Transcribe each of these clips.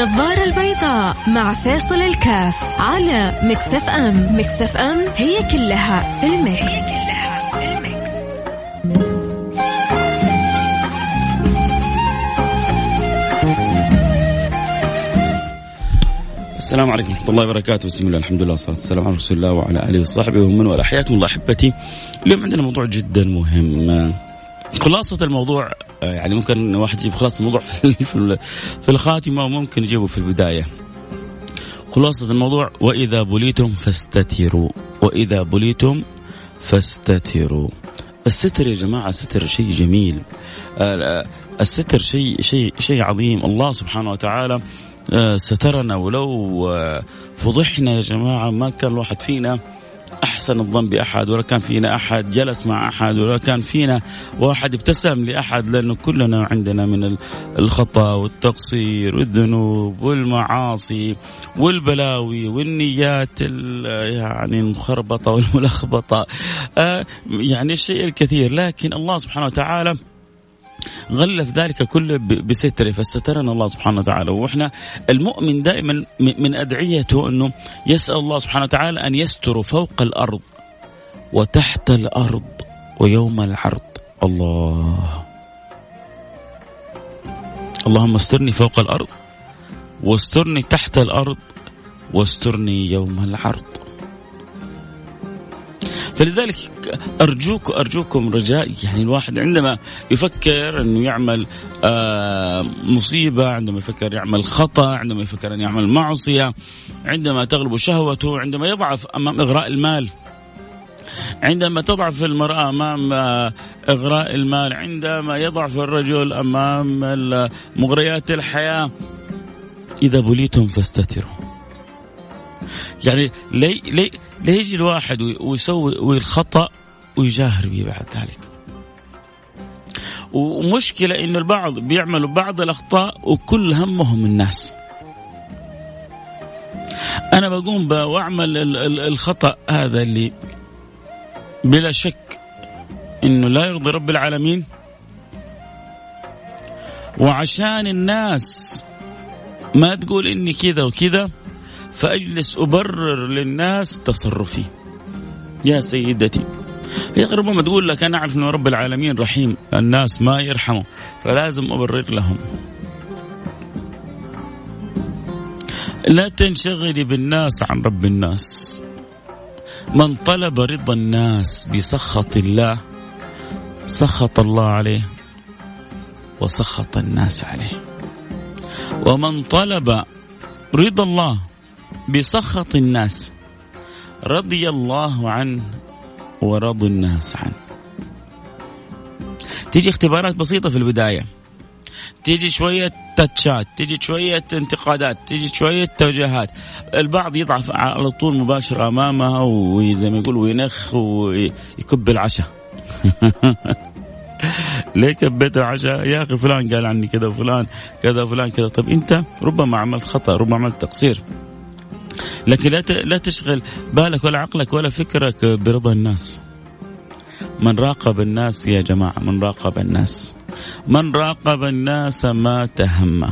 النظارة البيضاء مع فيصل الكاف على Mix FM. Mix FM هي كلها في ال Mix, هي كلها في ال Mix. السلام عليكم ورحمة الله وبركاته. بسم الله الحمد لله والصلاة والسلام على رسول الله وعلى آله وصحبه ومن والاه حياكم الله أحبتي اليوم عندنا موضوع جدا مهم. خلاصة الموضوع يعني ممكن واحد يجيب خلاصة الموضوع في الخاتمة وممكن يجيبه في البداية. خلاصة الموضوع وإذا بليتم فاستتروا. وإذا بليتم فاستتروا. الستر يا جماعة الستر شيء جميل. الستر شيء شيء شيء عظيم. الله سبحانه وتعالى سترنا ولو فضحنا يا جماعة ما كان الواحد فينا. أحسن الظن بأحد ولا كان فينا أحد جلس مع أحد ولا كان فينا واحد ابتسم لأحد لأنه كلنا عندنا من الخطأ والتقصير والذنوب والمعاصي والبلاوي والنيات يعني المخربطة والملخبطة. آه يعني الشيء الكثير لكن الله سبحانه وتعالى غلف ذلك كله بستره فسترنا الله سبحانه وتعالى. وإحنا المؤمن دائما من أدعيته أنه يسأل الله سبحانه وتعالى أن يستر فوق الأرض وتحت الأرض ويوم العرض. الله. اللهم استرني فوق الأرض واسترني تحت الأرض واسترني يوم العرض. فلذلك ارجوك أرجوكم رجائي يعني الواحد عندما يفكر أنه يعمل آه مصيبة عندما يفكر يعمل خطأ عندما يفكر أن يعمل معصية عندما تغلب شهوته عندما يضعف أمام إغراء المال عندما تضعف المرأة أمام إغراء المال عندما يضعف الرجل أمام مغريات الحياة. إذا بليتم فاستتروا. يعني لي لي ليجي الواحد ويسوي الخطأ ويجاهر به بعد ذلك. ومشكلة إنه البعض بيعملوا بعض الأخطاء وكل همهم الناس. أنا بقوم وأعمل الخطأ هذا اللي بلا شك إنه لا يرضي رب العالمين. وعشان الناس ما تقول إني كذا وكذا فأجلس أبرر للناس تصرفي. يا سيدتي هي ربما تقول لك أنا أعرف أن رب العالمين رحيم الناس ما يرحموا فلازم أبرر لهم. لا تنشغلي بالناس عن رب الناس. من طلب رضا الناس بسخط الله سخط الله عليه وسخط الناس عليه. ومن طلب رضا الله بسخط الناس رضي الله عنه ورضوا الناس عنه. تيجي اختبارات بسيطة في البداية. تيجي شوية تاتشات تيجي شوية انتقادات تيجي شوية توجيهات. البعض يضعف على طول مباشر أمامها وزي ما يقول وينخ ويكب العشاء. ليه كبيت العشاء؟ يا أخي فلان قال عني كذا وفلان كذا وفلان كذا. طب أنت ربما عملت خطأ ربما عملت تقصير. لكن لا لا تشغل بالك ولا عقلك ولا فكرك برضا الناس. من راقب الناس يا جماعة من راقب الناس. من راقب الناس ما تهم.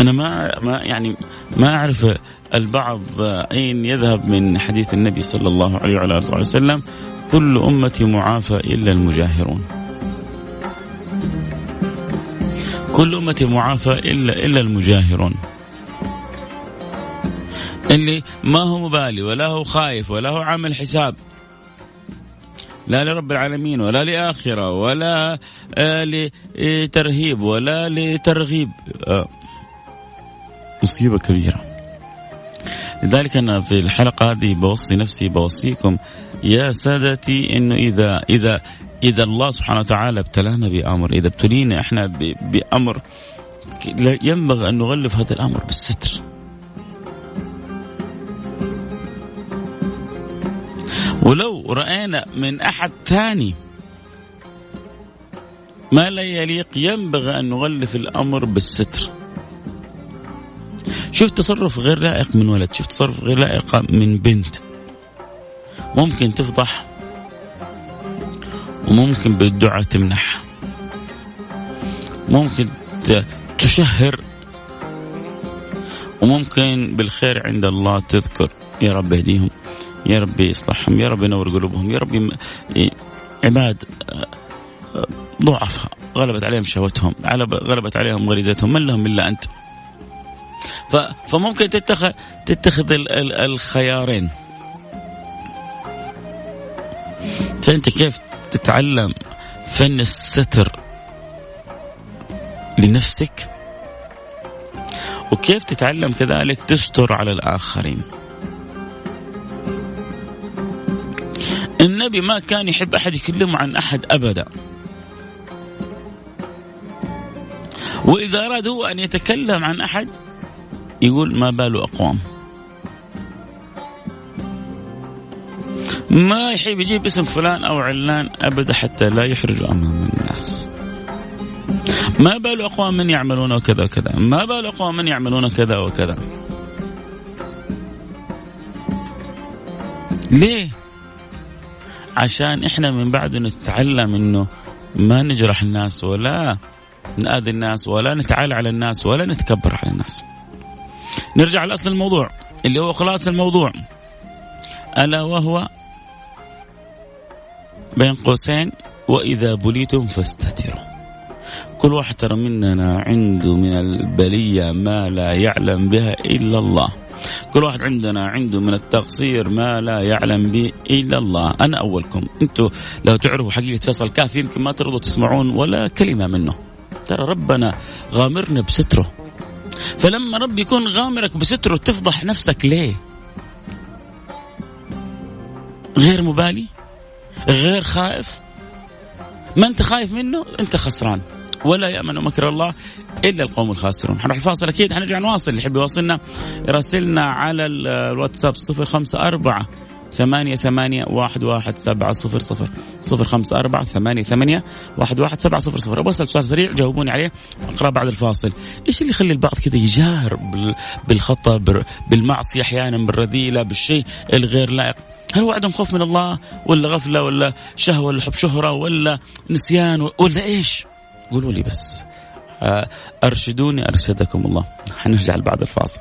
أنا ما ما يعني ما أعرف البعض أين يذهب من حديث النبي صلى الله عليه وعلى آله وسلم كل أمتي معافى إلا المجاهرون. كل أمتي معافى إلا إلا المجاهرون. اللي ما هو مبالي ولا هو خايف ولا هو عامل حساب. لا لرب العالمين ولا لآخرة ولا آه لترهيب ولا لترغيب. آه. مصيبة كبيرة. لذلك أنا في الحلقة هذه بوصي نفسي بوصيكم يا سادتي أنه إذا إذا إذا الله سبحانه وتعالى ابتلانا بأمر. إذا ابتلينا إحنا بأمر ينبغي أن نغلف هذا الأمر بالستر. ولو رأينا من أحد ثاني ما لا يليق ينبغي أن نغلف الأمر بالستر. شوف تصرف غير لائق من ولد شوف تصرف غير لائق من بنت. ممكن تفضح وممكن بالدعاء تمنح. ممكن تشهر. وممكن بالخير عند الله تذكر. يا رب اهديهم يا رب يصلحهم. يا رب ينور قلوبهم. يا رب عباد ضعفاء غلبت عليهم شهوتهم. غلبت عليهم غريزتهم. من لهم إلا أنت. فممكن تتخذ تتخذ الخيارين. فأنت كيف تتعلم فن الستر لنفسك؟ وكيف تتعلم كذلك تستر على الآخرين؟ النبي ما كان يحب أحد يكلمه عن أحد أبدا. وإذا أراد هو أن يتكلم عن أحد يقول ما بال أقوام. ما يحب يجيب اسم فلان أو علان أبدا حتى لا يحرج أمام الناس. ما بال أقوام من يعملون كذا وكذا. ما بال أقوام من يعملون كذا وكذا. ليه؟ عشان إحنا من بعد نتعلم إنه ما نجرح الناس ولا نآذي الناس ولا نتعالى على الناس ولا نتكبر على الناس. نرجع لأصل الموضوع اللي هو خلاص الموضوع. ألا وهو بين قوسين وإذا بليتم فاستتروا. كل واحد ترى مننا عنده من البلية ما لا يعلم بها إلا الله. كل واحد عندنا عنده من التقصير ما لا يعلم به إلا الله. أنا أولكم. أنتم لو تعرفوا حقيقة فيصل كاف يمكن ما ترضوا تسمعون ولا كلمة منه. ترى ربنا غامرنا بستره. فلما رب يكون غامرك بستره تفضح نفسك ليه؟ غير مبالي؟ غير خائف؟ ما أنت خايف منه؟ أنت خسران. ولا يأمن مكر الله إلا القوم الخاسرون. حنروح الفاصل أكيد حنرجع نواصل. اللي يحب يواصلنا يراسلنا على الواتساب 054 ثمانية ثمانية واحد واحد سبعة صفر صفر. صفر خمسة أربعة ثمانية ثمانية واحد واحد سبعة صفر صفر. أبغى أسأل سؤال سريع جاوبوني عليه أقرأ بعد الفاصل. إيش اللي يخلي البعض كذا يجاهر بالخطأ بالمعصية أحيانا بالرذيلة بالشيء الغير لائق؟ هل هو عدم خوف من الله ولا غفلة ولا شهوة ولا حب شهرة ولا نسيان ولا إيش؟ قولوا لي بس. آه، أرشدوني أرشدكم الله. حنرجع بعد الفاصل.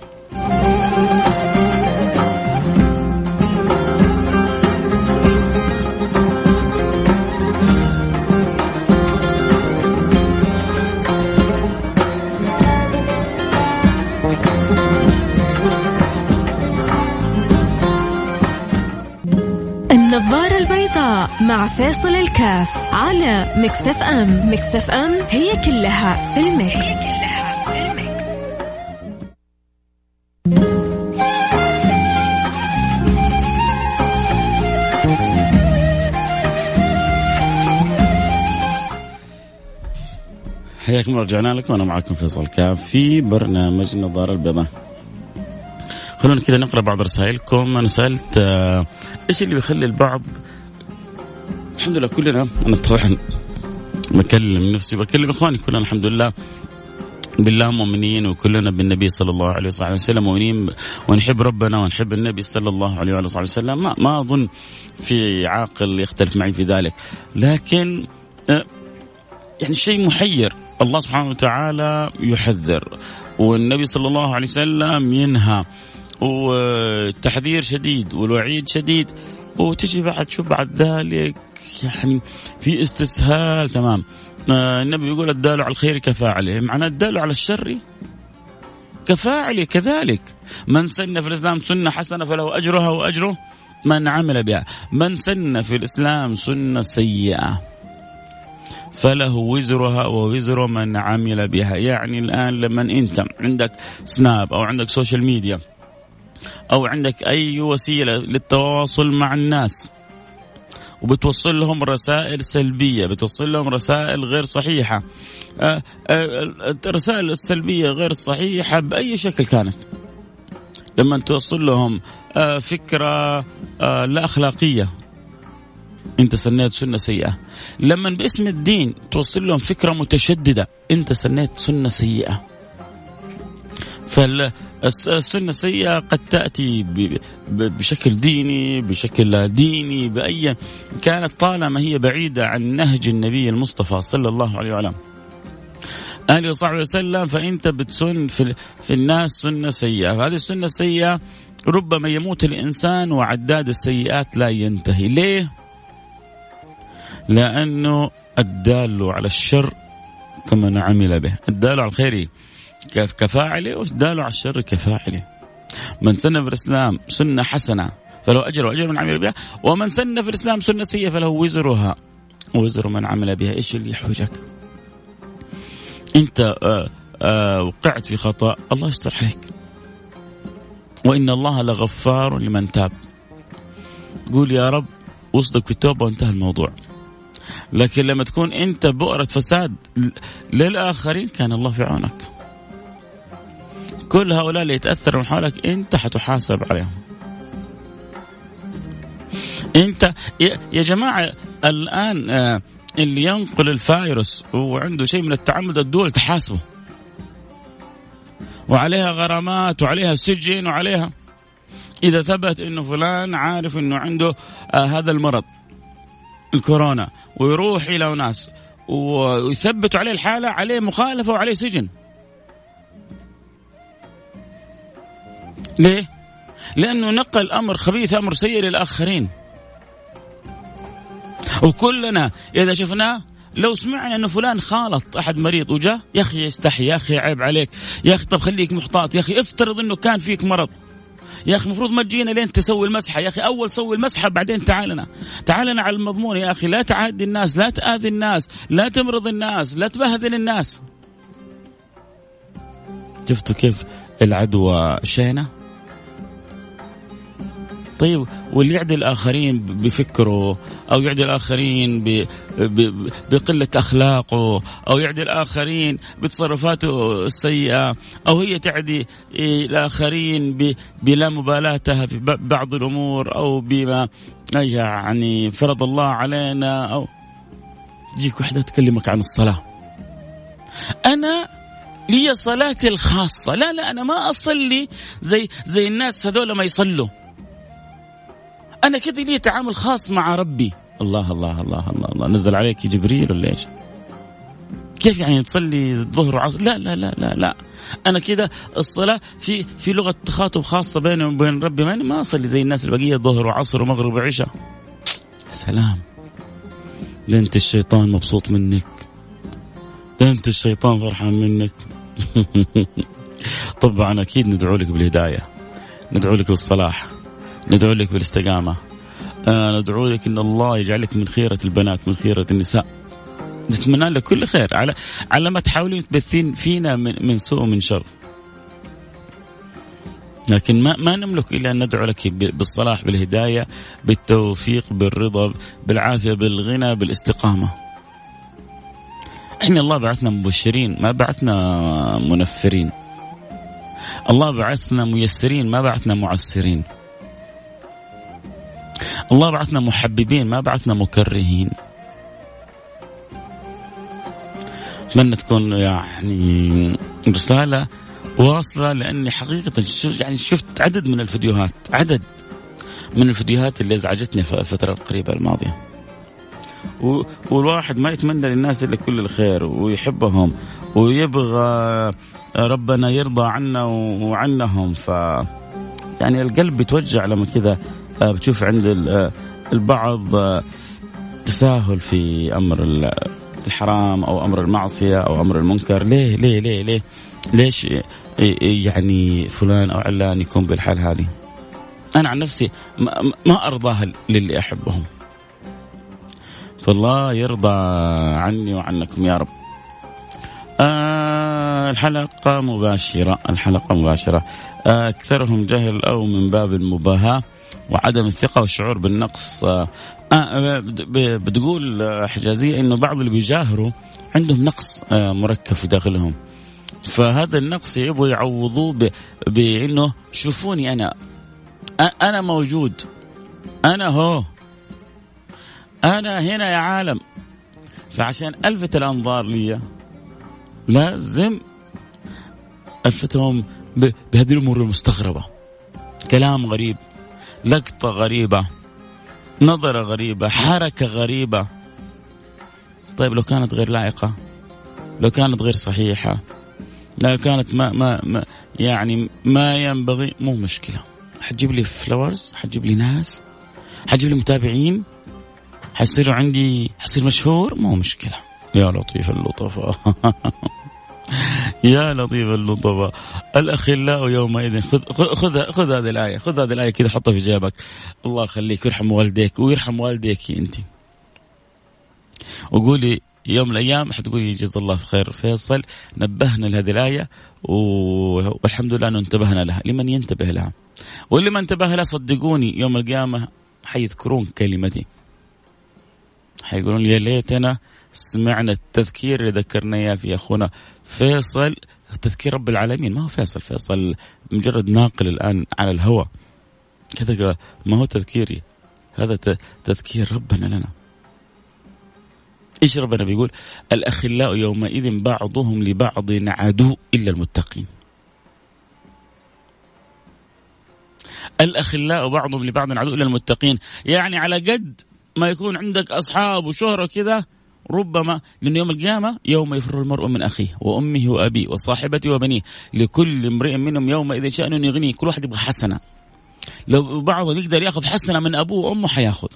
مع الكاف على Mix FM. Mix FM هي كلها في ال Mix, هي كلها في ال Mix. حياكم رجعنا لكم. وأنا معكم فيصل كاف في برنامج النظارة البيضاء خلونا كذا نقرأ بعض رسائلكم. أنا سألت آه، إيش اللي بيخلي البعض الحمد لله كلنا. أنا طبعا بكلم نفسي بكلم إخواني كلنا الحمد لله بالله مؤمنين وكلنا بالنبي صلى الله عليه وصحبه وسلم مؤمنين. ونحب ربنا ونحب النبي صلى الله عليه وصحبه وسلم. ما, ما أظن في عاقل يختلف معي في ذلك. لكن آه، يعني شيء محير. الله سبحانه وتعالى يحذر. والنبي صلى الله عليه وسلم ينهى. والتحذير شديد والوعيد شديد. وتجي بعد شو؟ بعد ذلك يعني في استسهال تمام. آه النبي يقول الدال على الخير كفاعله. معناه الدال على الشر كفاعله كذلك. من سن في الإسلام سنة حسنة فله أجرها وأجره من عمل بها. من سن في الإسلام سنة سيئة فله وزرها ووزر من عمل بها. يعني الآن لما أنت عندك Snap أو عندك social media أو عندك أي وسيلة للتواصل مع الناس وبتوصل لهم رسائل سلبية بتوصل لهم رسائل غير صحيحة. آه، آه، الرسائل السلبية غير صحيحة بأي شكل كانت. لما توصل لهم فكرة لا أخلاقية. أنت سنيت سنة سيئة. لما باسم الدين توصل لهم فكرة متشددة أنت سنيت سنة سيئة. فال السنة السيئة قد تأتي بشكل ديني بشكل لا ديني بأي كانت طالما هي بعيدة عن نهج النبي المصطفى صلى الله عليه وسلم. آله وصحبه وسلم فأنت بتسن في, في الناس سنة سيئة. هذه السنة السيئة ربما يموت الإنسان وعداد السيئات لا ينتهي. ليه؟ لأنه الدال على الشر كما عمل به. الدال على الخير كفاعله والدال على الشر كفاعله من سن في الإسلام سنة حسنة فله أجر وأجر من عمل بها ومن سن في الإسلام سنة سيئة فله وزرها. وزر من عمل بها. إيش اللي يحوجك؟ أنت آآ آه، آآ آه، وقعت في خطأ الله يستر عليك. وإن الله لغفار لمن تاب. قول يا رب وصدق في التوبة وانتهى الموضوع. لكن لما تكون أنت بؤرة فساد للآخرين كان الله في عونك. كل هؤلاء اللي يتأثروا من حولك أنت حتحاسب عليهم. أنت يا جماعة الآن آه، اللي ينقل الفايروس وعنده شيء من التعمد الدول تحاسبه. وعليها غرامات وعليها سجن وعليها. إذا ثبت أنه فلان عارف أنه عنده آه هذا المرض الكورونا ويروح إلى ناس ويثبتوا عليه الحالة عليه مخالفة وعليه سجن. ليه؟ لأنه نقل أمر خبيث أمر سيء للآخرين. وكلنا إذا شفناه لو سمعنا إنه فلان خالط أحد مريض وجاء يا أخي يستحي يا أخي عيب عليك يا أخي طب خليك محتاط يا أخي افترض إنه كان فيك مرض. يا أخي المفروض ما تجينا لين تسوي المسحة يا أخي أول سوي المسحة بعدين تعالنا تعالنا على المضمون يا أخي لا تعادي الناس لا تآذي الناس لا تمرض الناس لا تبهدل الناس. شفتوا كيف العدوى شينة؟ طيب واللي يعدي الآخرين بفكره أو يعدي الآخرين بقلة أخلاقه أو يعدي الآخرين بتصرفاته السيئة أو هي تعدي الآخرين بلا مبالاتها في بعض الأمور أو بما يعني فرض الله علينا أو تجيك وحدة تكلمك عن الصلاة. أنا لي صلاتي الخاصة. لا لا أنا ما أصلي زي زي الناس هذول ما يصلوا. أنا كذا لي تعامل خاص مع ربي. الله الله الله الله الله. نزل عليك جبريل ولا إيش؟ كيف يعني تصلي الظهر وعصر؟ لا لا لا لا لا. أنا كذا الصلاة في في لغة تخاطب خاصة بيني وبين ربي ما ما أصلي زي الناس البقية ظهر وعصر ومغرب وعشاء. سلام. ده أنت الشيطان مبسوط منك؟ ده أنت الشيطان فرحان منك؟ طبعا أكيد ندعو لك بالهداية. ندعو لك بالصلاح. ندعو لك بالاستقامة آه ندعو لك أن الله يجعلك من خيرة البنات من خيرة النساء نتمنى لك كل خير على على ما تحاولين تبثين فينا من, من سوء ومن شر لكن ما ما نملك إلا أن ندعو لك بالصلاح بالهداية بالتوفيق بالرضا بالعافية بالغنى بالاستقامة. إحنا الله بعثنا مبشرين ما بعثنا منفرين. الله بعثنا ميسرين ما بعثنا معسرين. الله بعثنا محببين ما بعثنا مكرهين. أتمنى تكون يعني رسالة واصلة لأني حقيقة يعني شفت عدد من الفيديوهات عدد من الفيديوهات اللي ازعجتني في الفترة القريبة الماضية. والواحد ما يتمنى للناس إلا كل الخير ويحبهم ويبغى ربنا يرضى عنا وعنهم. ف يعني القلب بيتوجع لما كذا بتشوف عند آه، البعض آه، تساهل في أمر الحرام أو أمر المعصية أو أمر المنكر. ليه ليه ليه ليه؟ ليش يعني فلان أو علان يكون بالحال هذه؟ أنا عن نفسي ما ارضاها للي أحبهم. فالله يرضى عني وعنكم يا رب. آه الحلقة مباشرة الحلقة مباشرة. أكثرهم جهل أو من باب المباهاة وعدم الثقة والشعور بالنقص. آه, بتقول حجازية إنه بعض اللي بيجاهروا عندهم نقص آه مركب في داخلهم. فهذا النقص يبغوا يعوضوه بإنه شوفوني أنا. أنا موجود. أنا هو. أنا هنا يا عالم. فعشان ألفت الأنظار لي لازم الفتهم بهذه الأمور المستغربة. كلام غريب لقطة غريبة نظرة غريبة حركة غريبة. طيب لو كانت غير لائقة لو كانت غير صحيحة لو كانت ما ما, ما يعني ما ينبغي مو مشكلة. حتجيب لي فلاورز حتجيب لي ناس حتجيب لي متابعين حيصيروا عندي حصير مشهور مو مشكلة. يا لطيف اللطفاء يا لطيف اللطفاء الأخلاء يومئذ خذ خذ خذ هذه الآية خذ هذه الآية كذا حطها في جيبك. الله يخليك ويرحم والديك ويرحم والديك أنت. وقولي يوم من الأيام حتقولي جزا الله خير فيصل. نبهنا لهذه الآية والحمد لله أنه انتبهنا لها، لمن ينتبه لها؟ واللي ما انتبه لها صدقوني يوم القيامة حيذكرون كلمتي. حيقولون يا ليتنا سمعنا التذكير اللي ذكرنا إياه في أخونا فيصل. تذكير رب العالمين ما هو فيصل فيصل مجرد ناقل الآن على الهوى كذا ما هو تذكيري؟ هذا تذكير ربنا لنا. إيش ربنا بيقول؟ الأخلاء يومئذ بعضهم لبعض عدو إلا المتقين. الأخلاء بعضهم لبعض عدو إلا المتقين. يعني على قد ما يكون عندك أصحاب وشهرة كذا ربما لأن يوم القيامة يوم يفر المرء من أخيه وأمه وأبيه وصاحبته وبنيه. لكل امرئ منهم يومئذ شأن يغنيه. كل واحد يبغى حسنة. لو بعضهم يقدر يأخذ حسنة من أبوه وأمه حيأخذ.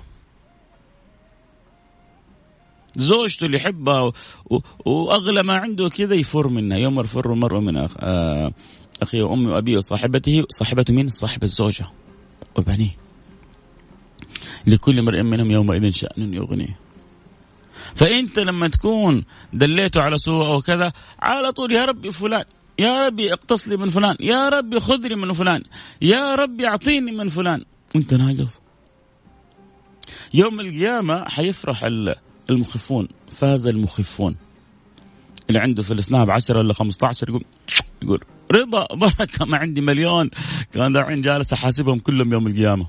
زوجته اللي يحبها. وأغلى ما عنده كذا يفر منها. يوم يفر المرء من أخ... آه... أخيه وامي وأبيه وصاحبته صاحبته مين؟ صاحب الزوجة وبنيه. لكل امرئ منهم يومئذ شأن يغنيه. فأنت لما تكون دليته على سوء أو كذا على طول يا ربي فلان يا ربي اقتص لي من فلان يا ربي خذ لي من فلان يا ربي أعطيني من فلان. وأنت ناقص. يوم القيامة حيفرح المخفون فاز المخفون. اللي عنده في السناب 10 ولا 15 يقول يقول رضا بركة ما عندي مليون. كان دحين جالس أحاسبهم كلهم يوم القيامة.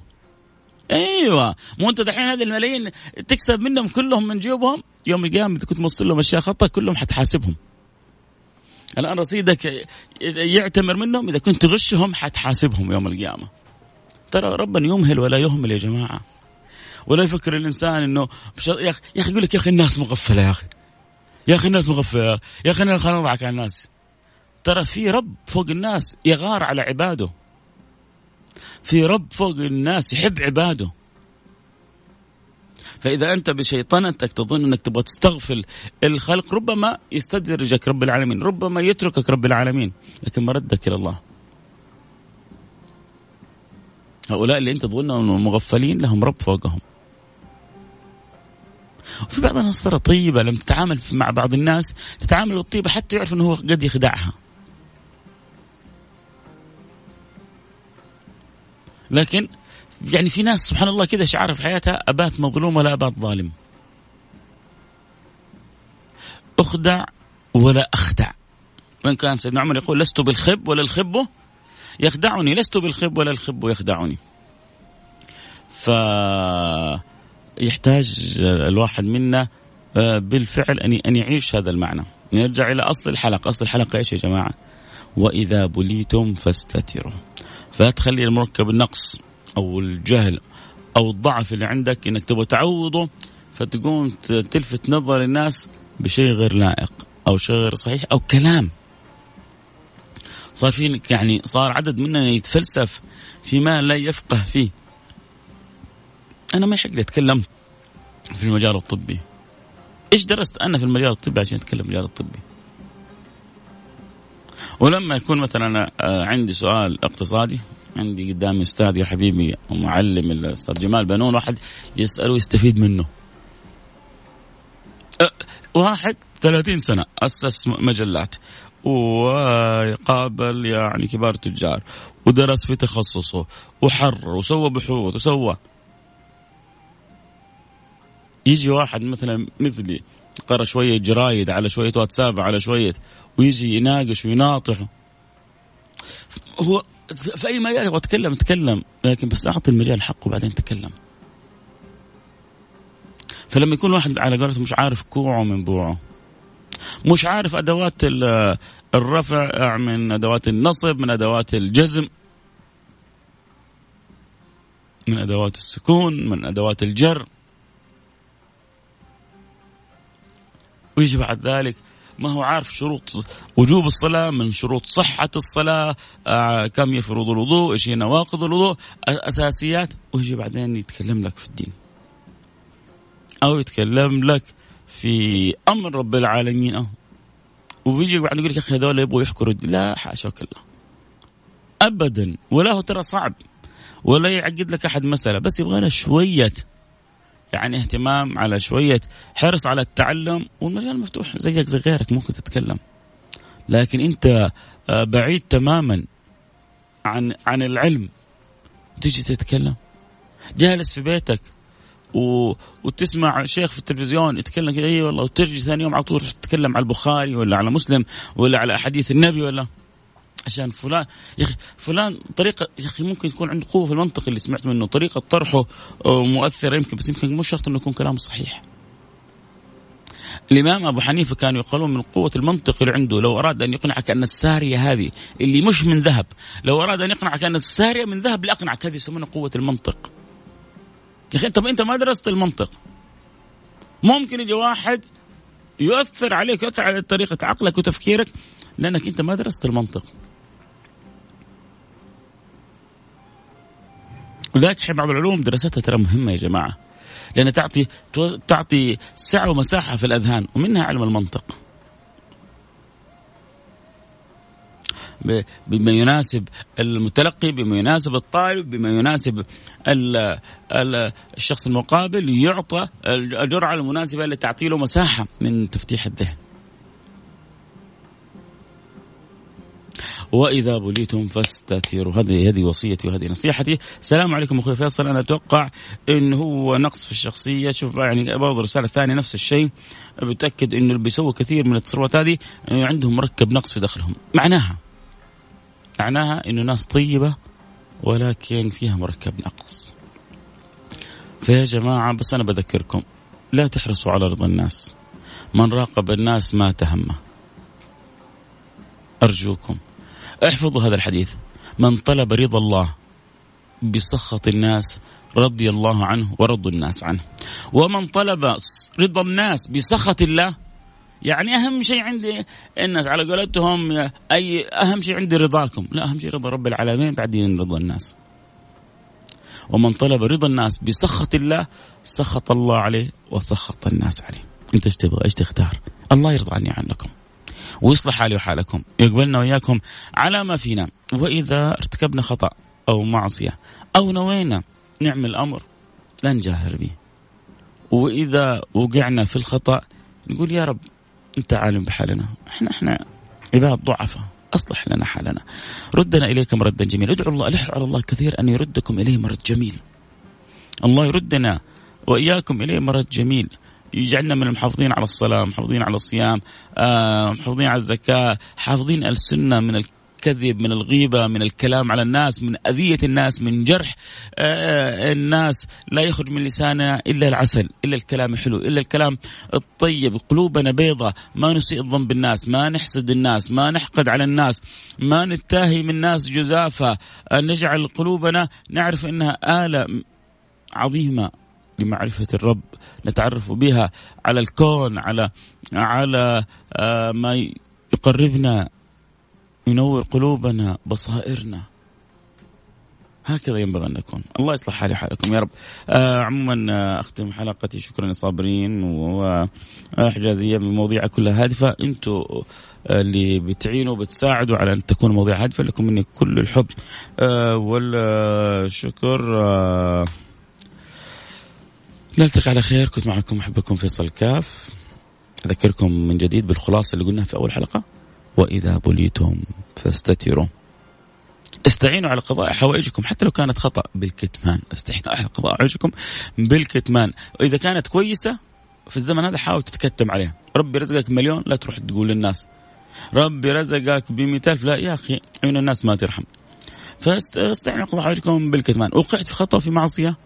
أيوه. مو انت دحين هذه الملايين تكسب منهم كلهم من جيوبهم؟ يوم القيامة إذا كنت موصل لهم أشياء خطأ كلهم حتحاسبهم. الآن رصيدك يعتمر منهم إذا كنت تغشهم حتحاسبهم يوم القيامة. ترى ربنا يمهل ولا يهمل يا جماعة. ولا يفكر الإنسان إنه يا أخي يا أخي يقول لك يا أخي الناس مغفلة يا أخي. يا أخي الناس مغفلة يا أخي. خلينا نضحك على الناس. ترى في رب فوق الناس يغار على عباده. في رب فوق الناس يحب عباده. فإذا أنت بشيطنتك تظن أنك تبغى تستغفل الخلق ربما يستدرجك رب العالمين ربما يتركك رب العالمين لكن مردك إلى الله. هؤلاء اللي أنت تظنهم مغفلين لهم رب فوقهم. وفي بعض الناس طيبة لما تتعامل مع بعض الناس تتعامل الطيبة حتى يعرف أنه قد يخدعها. لكن يعني في ناس سبحان الله كذا شعار في حياتها أبات مظلوم ولا أبات ظالم. أخدع ولا أخدع. وإن كان سيدنا عمر يقول لست بالخب ولا الخب يخدعني لست بالخب ولا الخب يخدعني. ف يحتاج الواحد منا آه، بالفعل أن أن يعيش هذا المعنى. نرجع إلى أصل الحلقة. أصل الحلقة إيش يا جماعة؟ وإذا بليتم فاستتروا. فلا تخلي المركب النقص أو الجهل أو الضعف اللي عندك إنك تبغى تعوضه فتقوم تلفت نظر الناس بشيء غير لائق أو شيء غير صحيح أو كلام. صار في يعني صار عدد مننا يتفلسف فيما لا يفقه فيه. أنا ما يحق لي أتكلم في المجال الطبي. إيش درست أنا في المجال الطبي عشان أتكلم في المجال الطبي؟ ولما يكون مثلا آه، عندي سؤال اقتصادي عندي قدامي أستاذ يا حبيبي ومعلم الأستاذ جمال بنون واحد يساله ويستفيد منه. أه، واحد 30 سنة أسس مجلات. وقابل يعني كبار تجار. ودرس في تخصصه وحرر وسوى بحوث وسوى. يجي واحد مثلا مثلي قرأ شوية جرايد على شوية واتساب على شوية ويجي يناقش ويناطح. هو في أي مجال يبغى اتكلم اتكلم لكن بس أعطي المجال حقه بعدين تكلم. فلما يكون واحد على قولته مش عارف كوعه من بوعه. مش عارف أدوات الرفع من أدوات النصب من أدوات الجزم. من أدوات السكون من أدوات الجر. ويجي بعد ذلك. ما هو عارف شروط وجوب الصلاة من شروط صحة الصلاة آه كم يفرض الوضوء إيش هي نواقض الوضوء أساسيات. ويجي بعدين يتكلم لك في الدين. أو يتكلم لك في أمر رب العالمين. أو. وبيجي بعد يقول لك يا أخي هذول يبغوا يحكوا لا حاشاك الله. أبدا. ولا هو ترى صعب. ولا يعقد لك أحد مسألة. بس يبغى له شوية يعني اهتمام على شوية حرص على التعلم والمجال مفتوح زيك زي غيرك ممكن تتكلم. لكن أنت آه، بعيد تماما عن عن العلم تيجي تتكلم. جالس في بيتك و... وتسمع شيخ في التلفزيون يتكلم كذا اي والله وترجع ثاني يوم على طول تتكلم على البخاري ولا على مسلم ولا على أحاديث النبي ولا؟ عشان فلان يا أخي فلان طريقة يا أخي ممكن يكون عنده قوة في المنطق اللي سمعت منه طريقة طرحه آه، مؤثرة يمكن بس يمكن مش شرط إنه يكون كلامه صحيح. الإمام أبو حنيفة كانوا يقولون من قوة المنطق اللي عنده لو أراد أن يقنعك أن السارية هذه اللي مش من ذهب لو أراد أن يقنعك أن السارية من ذهب لاقنعك هذه يسمونها قوة المنطق. يا أخي أنت أنت ما درست المنطق. ممكن يجي واحد يؤثر عليك يؤثر على طريقة عقلك وتفكيرك لأنك أنت ما درست المنطق. ولذلك بعض العلوم دراستها ترى مهمة يا جماعة. لأنها تعطي تعطي سعه ومساحة في الأذهان ومنها علم المنطق. بما يناسب المتلقي بما يناسب الطالب بما يناسب ال ال الشخص المقابل يعطى الجرعة المناسبة تعطي له مساحة من تفتيح الذهن. وإذا بليتم فاستتروا هذه هذه وصيتي وهذه نصيحتي. السلام عليكم أخوي فيصل. أنا أتوقع انه هو نقص في الشخصية. شوف يعني برضه الرسالة الثانية نفس الشيء. بتأكد إنه اللي بيسووا كثير من التصرفات هذه عندهم مركب نقص في دخلهم. معناها معناها إنه ناس طيبة ولكن فيها مركب نقص. فيا جماعة بس أنا بذكركم لا تحرصوا على رضا الناس. من راقب الناس ما تهمه أرجوكم. احفظوا هذا الحديث. من طلب رضا الله بسخط الناس رضي الله عنه ورضوا الناس عنه. ومن طلب رضا الناس بسخط الله يعني أهم شيء عندي الناس على قولتهم أي أهم شيء عندي رضاكم. لا أهم شيء رضا رب العالمين بعدين رضا الناس. ومن طلب رضا الناس بسخط الله سخط الله عليه وسخط الناس عليه. أنت إيش تبغى؟ إيش تختار؟ الله يرضى عني عنكم. ويصلح حالي وحالكم يقبلنا وإياكم على ما فينا. وإذا ارتكبنا خطأ أو معصية أو نوينا نعمل أمر لا نجاهر به. وإذا وقعنا في الخطأ نقول يا رب أنت عالم بحالنا. إحنا إحنا عباد ضعفاء أصلح لنا حالنا. ردنا إليك مردا جميلا. ادعوا الله ألحوا على الله كثير أن يردكم إليه مرد جميل. الله يردنا وإياكم إليه مرد جميل. يجعلنا من المحافظين على الصلاة محافظين على الصيام آه، محافظين على الزكاة حافظين السنة من الكذب من الغيبة من الكلام على الناس من أذية الناس من جرح آه، الناس. لا يخرج من لساننا إلا العسل إلا الكلام الحلو إلا الكلام الطيب. قلوبنا بيضة ما نسيء الظن بالناس ما نحسد الناس ما نحقد على الناس ما نتاهي من الناس جزافة. نجعل قلوبنا نعرف أنها آلة عظيمة. لمعرفة الرب نتعرف بها على الكون على على آه، ما يقربنا ينور قلوبنا بصائرنا. هكذا ينبغي أن نكون. الله يصلح حالي حالكم يا رب. آه عموما آه أختم حلقتي شكرا للصابرين وحجازيه بمواضيع كلها هادفة. أنتم آه اللي بتعينوا وبتساعدوا على أن تكون مواضيع هادفة لكم مني كل الحب. آه والشكر آه نلتقي على خير. كنت معكم محبكم فيصل كاف. أذكركم من جديد بالخلاصة اللي قلناها في أول حلقة. وإذا بليتم فاستتروا. استعينوا على قضاء حوائجكم حتى لو كانت خطأ بالكتمان استعينوا على قضاء حوائجكم بالكتمان. وإذا كانت كويسة في الزمن هذا حاول تتكتم عليها. ربي رزقك مليون لا تروح تقول للناس. ربي رزقك ب ألف. لا يا أخي عيون الناس ما ترحم. فاستعينوا على قضاء حوائجكم بالكتمان. وقعت في خطأ في معصية.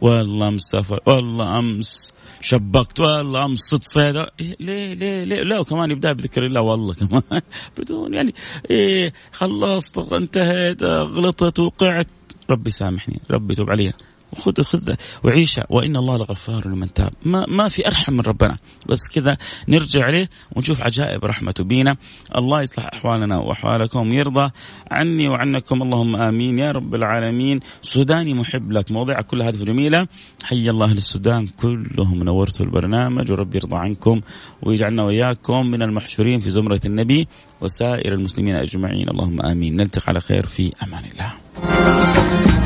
والله امس سافر والله امس شبكت والله امس صدت صيده إيه ليه ليه ليه؟ لا وكمان يبدأ بذكر الله والله كمان. بدون يعني إيه خلصت انتهيت غلطت وقعت. ربي سامحني ربي توب علي. وخذ خذ وعيشها وإن الله لغفار لمن تاب. ما ما في أرحم من ربنا. بس كذا نرجع عليه ونشوف عجائب رحمته بينا. الله يصلح أحوالنا وأحوالكم. يرضى عني وعنكم. اللهم آمين. يا رب العالمين. سوداني محب لك. مواضيع كل هذه جميله حي الله للسودان. كلهم نورتوا البرنامج ورب يرضى عنكم ويجعلنا وإياكم من المحشورين في زمرة النبي وسائر المسلمين أجمعين. اللهم آمين. نلتقي على خير في أمان الله.